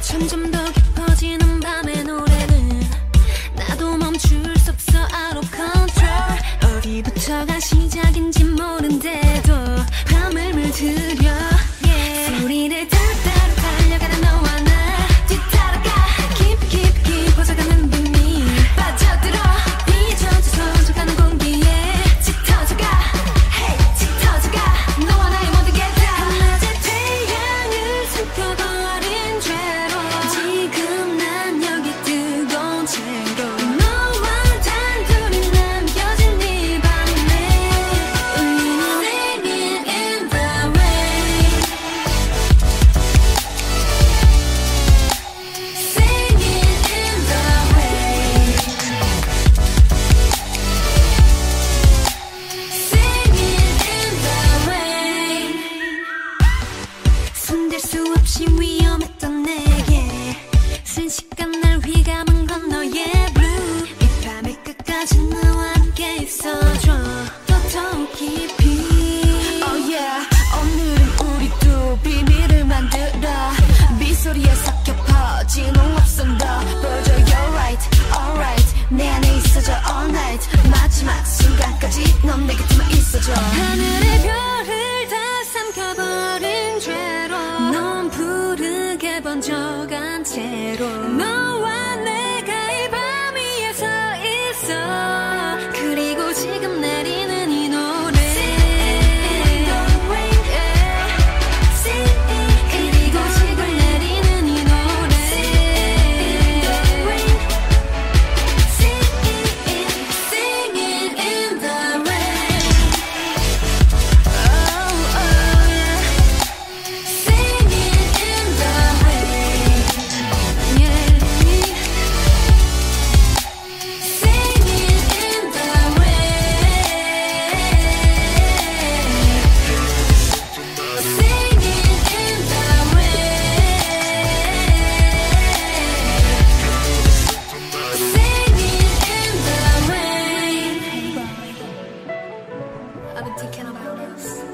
점점 더 깊어지는 밤의 노래는 나도 멈출 수 없어. Out of control. 어디부터 가시 숨댈 수 없이 위험해. 채로 would thinking about us.